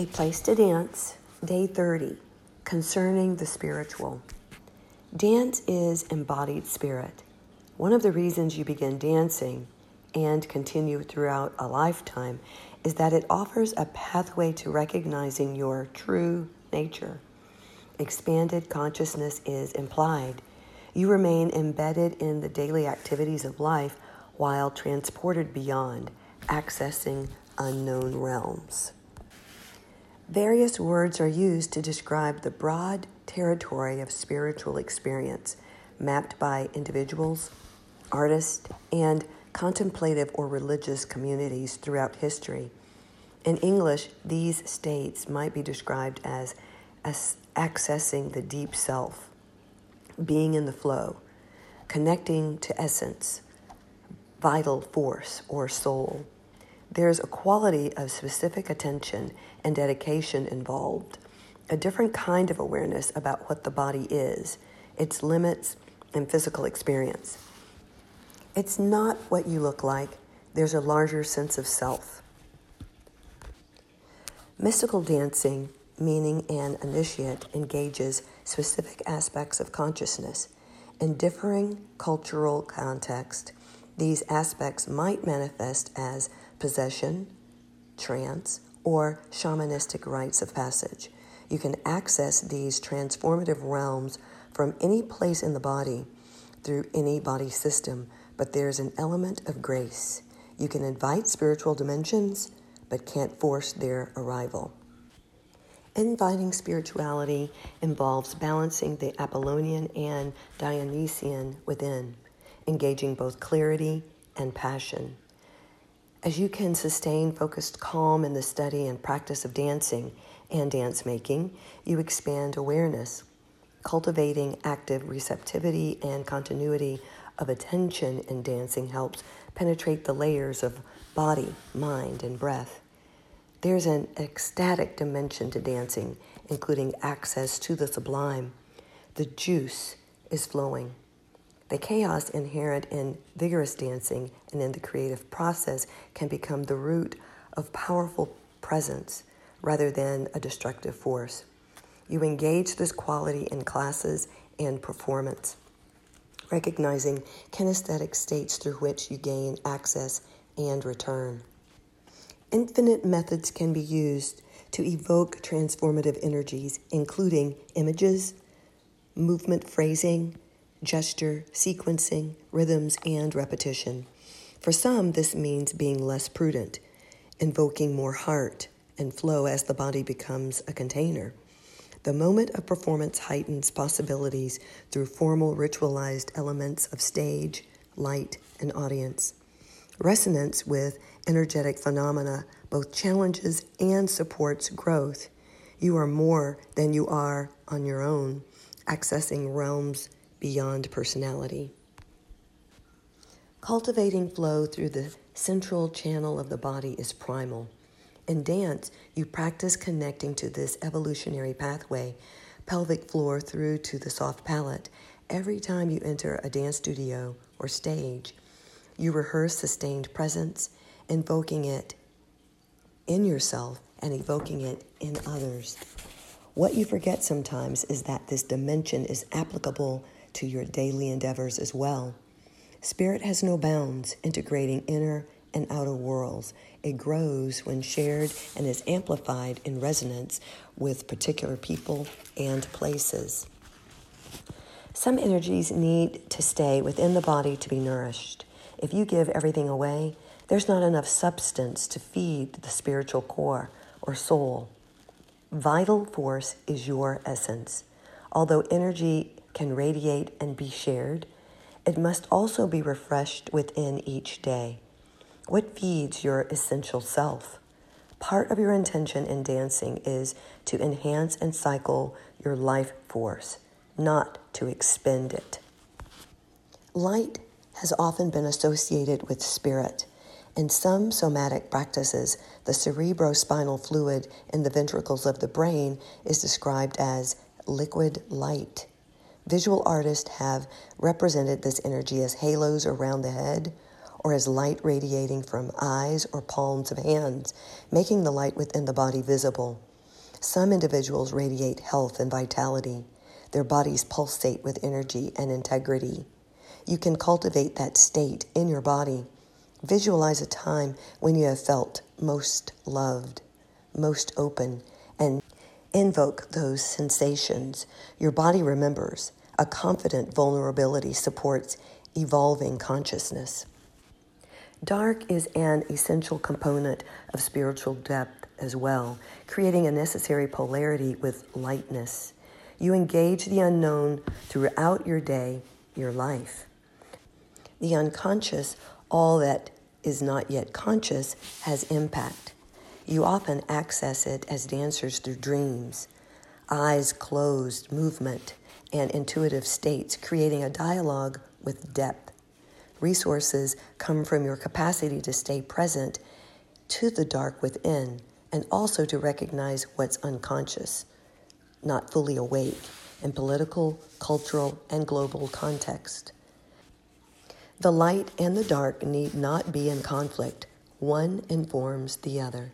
A Place to Dance, Day 30, Concerning the Spiritual. Dance is embodied spirit. One of the reasons you begin dancing and continue throughout a lifetime is that it offers a pathway to recognizing your true nature. Expanded consciousness is implied. You remain embedded in the daily activities of life while transported beyond, accessing unknown realms. Various words are used to describe the broad territory of spiritual experience mapped by individuals, artists, and contemplative or religious communities throughout history. In English, these states might be described as, as accessing the deep self, being in the flow, connecting to essence, vital force, or soul. There's a quality of specific attention and dedication involved, a different kind of awareness about what the body is, its limits, and physical experience. It's not what you look like, there's a larger sense of self. Mystical dancing, meaning an initiate, engages specific aspects of consciousness. In differing cultural context, these aspects might manifest as possession, trance, or shamanistic rites of passage. You can access these transformative realms from any place in the body through any body system but there's an element of grace. You can invite spiritual dimensions, but can't force their arrival. Inviting spirituality involves balancing the Apollonian and Dionysian within, engaging both clarity and passion. As you can sustain focused calm in the study and practice of dancing and dance making, you expand awareness, cultivating active receptivity and continuity of attention in dancing helps penetrate the layers of body, mind, and breath. There's an ecstatic dimension to dancing, including access to the sublime. The juice is flowing. The chaos inherent in vigorous dancing and in the creative process can become the root of powerful presence rather than a destructive force. You engage this quality in classes and performance recognizing kinesthetic states through which you gain access and return. Infinite methods can be used to evoke transformative energies, including images, movement phrasing, gesture, sequencing, rhythms, and repetition. For some, this means being less prudent, invoking more heart and flow as the body becomes a container. The moment of performance heightens possibilities through formal ritualized elements of stage, light, and audience. Resonance with energetic phenomena both challenges and supports growth. You are more than you are on your own, accessing realms beyond personality. Cultivating flow through the central channel of the body is primal. In dance, you practice connecting to this evolutionary pathway, pelvic floor through to the soft palate. Every time you enter a dance studio or stage, you rehearse sustained presence, invoking it in yourself and evoking it in others. What you forget sometimes is that this dimension is applicable to your daily endeavors as well. Spirit has no bounds, integrating inner and outer worlds. It grows when shared and is amplified in resonance with particular people and places. Some energies need to stay within the body to be nourished. If you give everything away, there's not enough substance to feed the spiritual core or soul. Vital force is your essence. Although energy can radiate and be shared, it must also be refreshed within each day. What feeds your essential self? Part of your intention in dancing is to enhance and cycle your life force, not to expend it. Light has often been associated with spirit. In some somatic practices, the cerebrospinal fluid in the ventricles of the brain is described as liquid light. Visual artists have represented this energy as halos around the head or as light radiating from eyes or palms of hands, making the light within the body visible. Some individuals radiate health and vitality. Their bodies pulsate with energy and integrity. You can cultivate that state in your body. Visualize a time when you have felt most loved, most open, and invoke those sensations. Your body remembers. A confident vulnerability supports evolving consciousness. Dark is an essential component of spiritual depth as well, creating a necessary polarity with lightness. You engage the unknown throughout your day, your life. The unconscious, all that is not yet conscious, has impact. You often access it as dancers through dreams, eyes closed, movement, and intuitive states, creating a dialogue with depth. Resources come from your capacity to stay present to the dark within and also to recognize what's unconscious, not fully awake in political, cultural, and global context. The light and the dark need not be in conflict. One informs the other.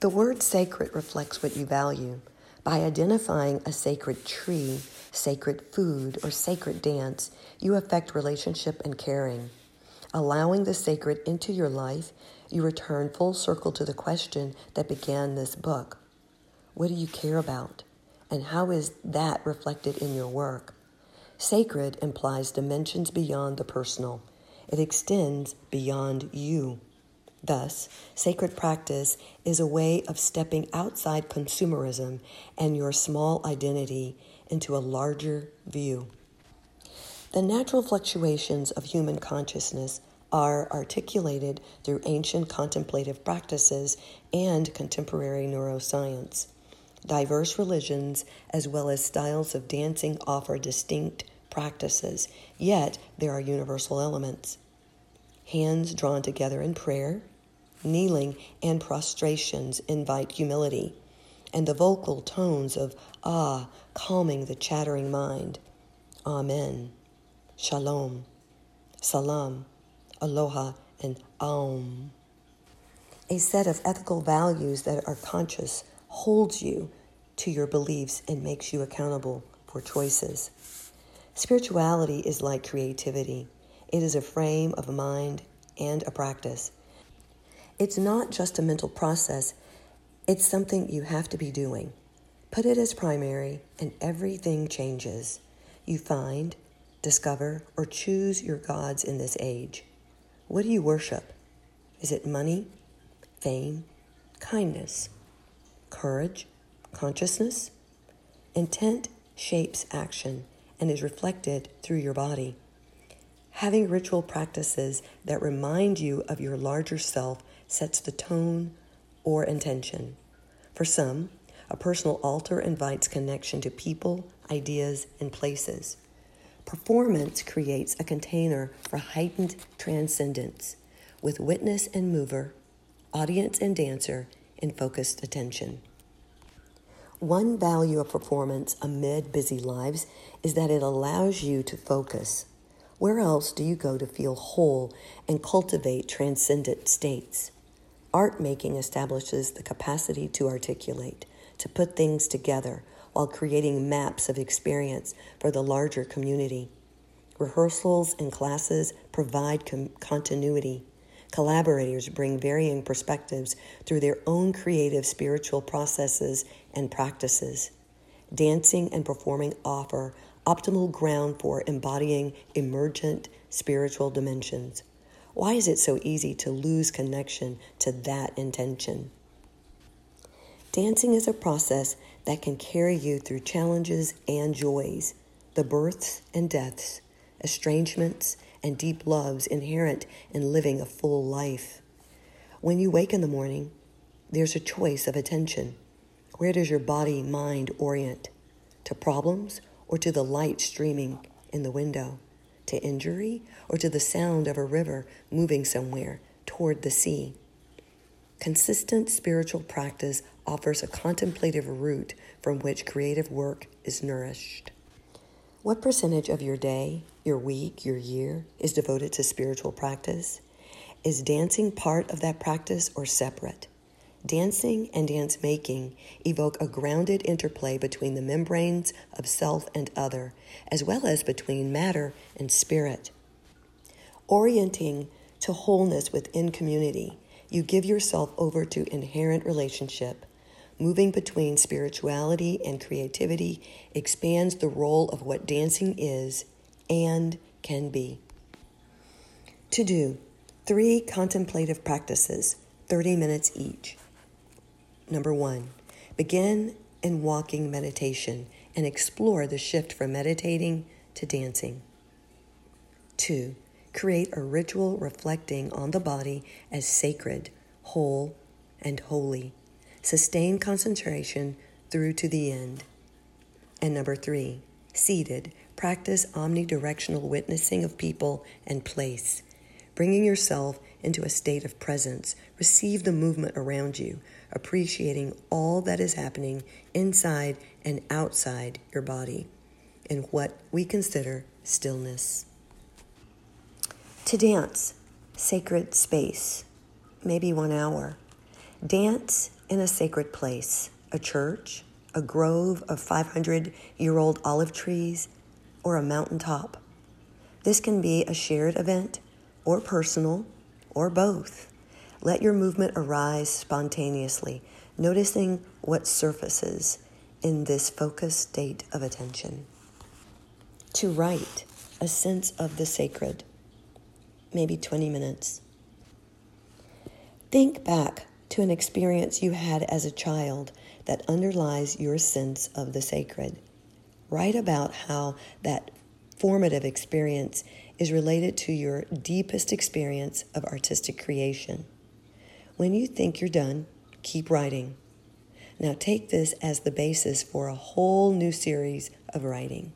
The word sacred reflects what you value. By identifying a sacred tree, sacred food, or sacred dance, you affect relationship and caring. Allowing the sacred into your life, you return full circle to the question that began this book What do you care about? And how is that reflected in your work? Sacred implies dimensions beyond the personal, it extends beyond you. Thus, sacred practice is a way of stepping outside consumerism and your small identity into a larger view. The natural fluctuations of human consciousness are articulated through ancient contemplative practices and contemporary neuroscience. Diverse religions, as well as styles of dancing, offer distinct practices, yet there are universal elements. Hands drawn together in prayer, kneeling, and prostrations invite humility, and the vocal tones of ah calming the chattering mind. Amen. Shalom. Salam aloha, and aum. A set of ethical values that are conscious holds you to your beliefs and makes you accountable for choices. Spirituality is like creativity. It is a frame of mind and a practice. It's not just a mental process, it's something you have to be doing. Put it as primary, and everything changes. You find, discover, or choose your gods in this age. What do you worship? Is it money, fame, kindness, courage, consciousness? Intent shapes action and is reflected through your body. Having ritual practices that remind you of your larger self sets the tone or intention. For some, a personal altar invites connection to people, ideas, and places. Performance creates a container for heightened transcendence with witness and mover, audience and dancer in focused attention. One value of performance amid busy lives is that it allows you to focus. Where else do you go to feel whole and cultivate transcendent states? Art making establishes the capacity to articulate, to put things together, while creating maps of experience for the larger community. Rehearsals and classes provide com- continuity. Collaborators bring varying perspectives through their own creative spiritual processes and practices. Dancing and performing offer optimal ground for embodying emergent spiritual dimensions. Why is it so easy to lose connection to that intention? Dancing is a process that can carry you through challenges and joys, the births and deaths, estrangements and deep loves inherent in living a full life. When you wake in the morning, there's a choice of attention. Where does your body mind orient? To problems or to the light streaming in the window? To injury or to the sound of a river moving somewhere toward the sea? Consistent spiritual practice offers a contemplative root from which creative work is nourished. What percentage of your day, your week, your year is devoted to spiritual practice? Is dancing part of that practice or separate? Dancing and dance making evoke a grounded interplay between the membranes of self and other, as well as between matter and spirit. Orienting to wholeness within community, you give yourself over to inherent relationship. Moving between spirituality and creativity expands the role of what dancing is and can be. To do three contemplative practices, 30 minutes each. Number one, begin in walking meditation and explore the shift from meditating to dancing. Two, create a ritual reflecting on the body as sacred, whole, and holy. Sustain concentration through to the end. And number three, seated, practice omnidirectional witnessing of people and place. Bringing yourself into a state of presence, receive the movement around you, appreciating all that is happening inside and outside your body in what we consider stillness. To dance, sacred space, maybe one hour. Dance in a sacred place, a church, a grove of 500 year old olive trees, or a mountaintop. This can be a shared event or personal or both. Let your movement arise spontaneously, noticing what surfaces in this focused state of attention. To write, a sense of the sacred, maybe 20 minutes. Think back to an experience you had as a child that underlies your sense of the sacred. Write about how that formative experience is related to your deepest experience of artistic creation. When you think you're done, keep writing. Now take this as the basis for a whole new series of writing.